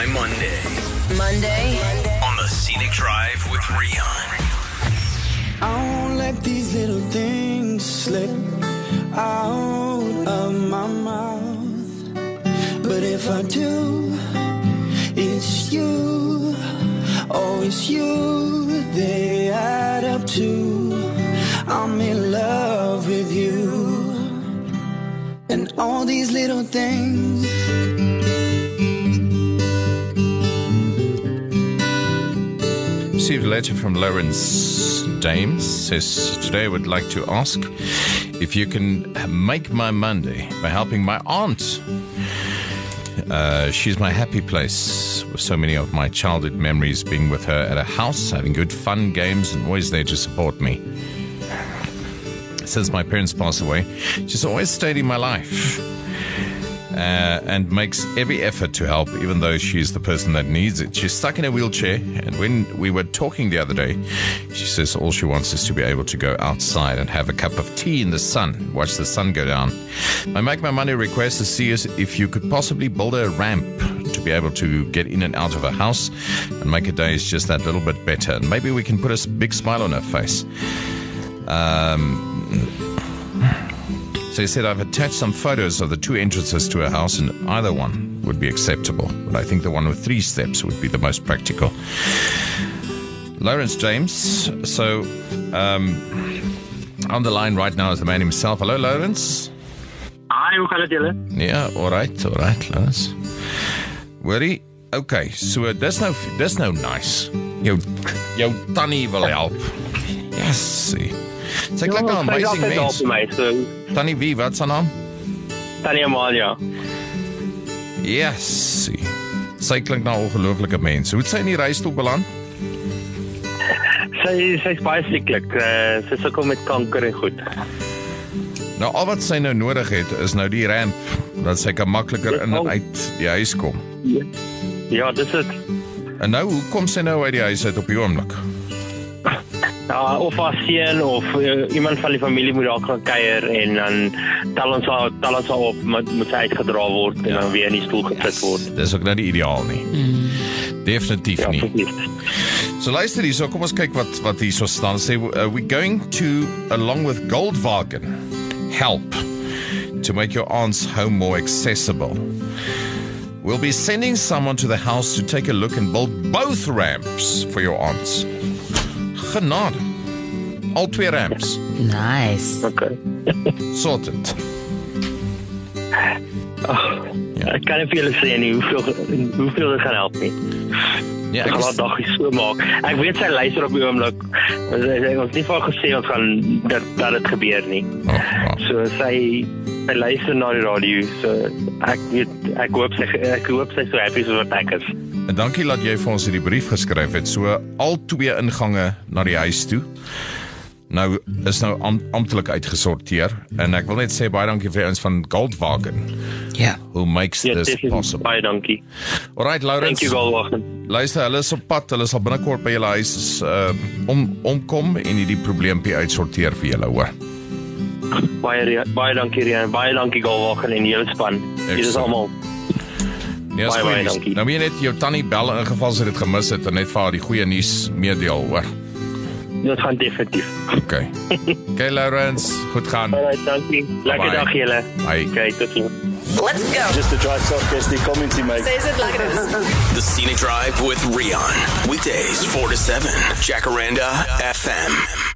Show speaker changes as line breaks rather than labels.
My Monday
Monday.
on the Scenic Drive with Rian.
I won't let these little things slip out of my mouth. But if I do, it's you. Oh, it's you. They add up to I'm in love with you. And all these little things.
Received a letter from Lawrence James. Says, Today I would like to ask if you can make my Monday by helping my aunt. Uh, she's my happy place with so many of my childhood memories being with her at a house, having good fun games, and always there to support me. Since my parents passed away, she's always stayed in my life uh, and makes every effort to help, even though she's the person that needs it. She's stuck in a wheelchair, and when we were talking the other day, she says all she wants is to be able to go outside and have a cup of tea in the sun, watch the sun go down. My Make My Monday request to see if you could possibly build a ramp to be able to get in and out of her house and make her days just that little bit better. And maybe we can put a big smile on her face. Um, so he said, I've attached some photos of the two entrances to a house, and either one would be acceptable. But I think the one with three steps would be the most practical. Lawrence James. So, um, on the line right now is the man himself. Hello, Lawrence.
Hi, hoe gaan dit julle?
Ja, alright, alright, Lawrence. Hoorie, okay, so dis nou dis nou nice. Jou jou tannie wil help. Yes. see. Sy klink nou 'n
sy
amazing mens.
my, so
Tannie wie, wat se naam?
Tannie Amalia.
Yes. see. Sy klink nou 'n ongelooflike mens. Hoe het sy in die reistoel beland?
Sy sy's baie sieklik. Uh, sy sukkel met kanker en goed.
Nou al wat sy nou nodig het is nou die ramp dat sy kan makliker in en uit die huis kom.
Ja, dis dit.
En nou hoe kom sy nou uit die huis uit op die oomblik?
Ja, of haar seun of uh, iemand van die familie moet daar gaan kuier en dan tel ons haar tel ons haar op moet, moet sy uitgedra word en dan weer in die stoel gesit word.
Dis ook nou nie ideaal nie. Definitief
Ja,
nie. So luister hierso, kom ons kyk wat wat hierso staan. Sê uh, we going to along with Goldwagen help to make your aunt's home more accessible. We'll be sending someone to the house to take a look and build both ramps for your aunts. Genade. Al twee ramps.
Nice.
Okay.
Sorted. Ja.
Ek kan nie vir julle sê nie hoeveel hoeveel dit gaan help nie.
Ja,
Ek gaan daggie so maak. Ek weet sy luister op die oomblik. Ons sy- sy- ons nie vir gesê ons gaan dat dat dit gebeur nie.
oh, oh.
So sy sy luister na die radio. So ek weet ek hoop sy ek hoop sy is so happy soos wat ek is.
En dankie dat jy vir ons hierdie brief geskryf het. So al twee ingange na die huis toe. Nou is nou am, amptelik uitgesorteer en ek wil net sê baie dankie vir ons van Goldwagen
Ja.
who makes
Ja,
this
definitief.
possible.
Baie dankie.
Alright
Thank
Lawrence.
you Goldwagen.
Luister, hulle is op pad. Hulle sal binnekort by julle huis uh, om omkom en hierdie probleempie uitsorteer vir julle, hoor.
Baie baie dankie Rian. Baie dankie Goldwagen en hele span. Julle is almal
Nee, is
Baie, baie dankie.
Nou moet jy net jou tannie bel in geval sy dit gemis het en net vir haar die goeie nuus meedeel, hoor.
Dit gaan definitief.
Okay. Okay Lawrence, goed gaan.
Alright, dankie. Lekker
Bye.
dag julle.
Bye.
Okay, tot sien.
Let's go.
Just to try soft the community, mate.
Says it like it is.
The Scenic Drive with Rian. Weekdays 4 to 7. Jacaranda FM.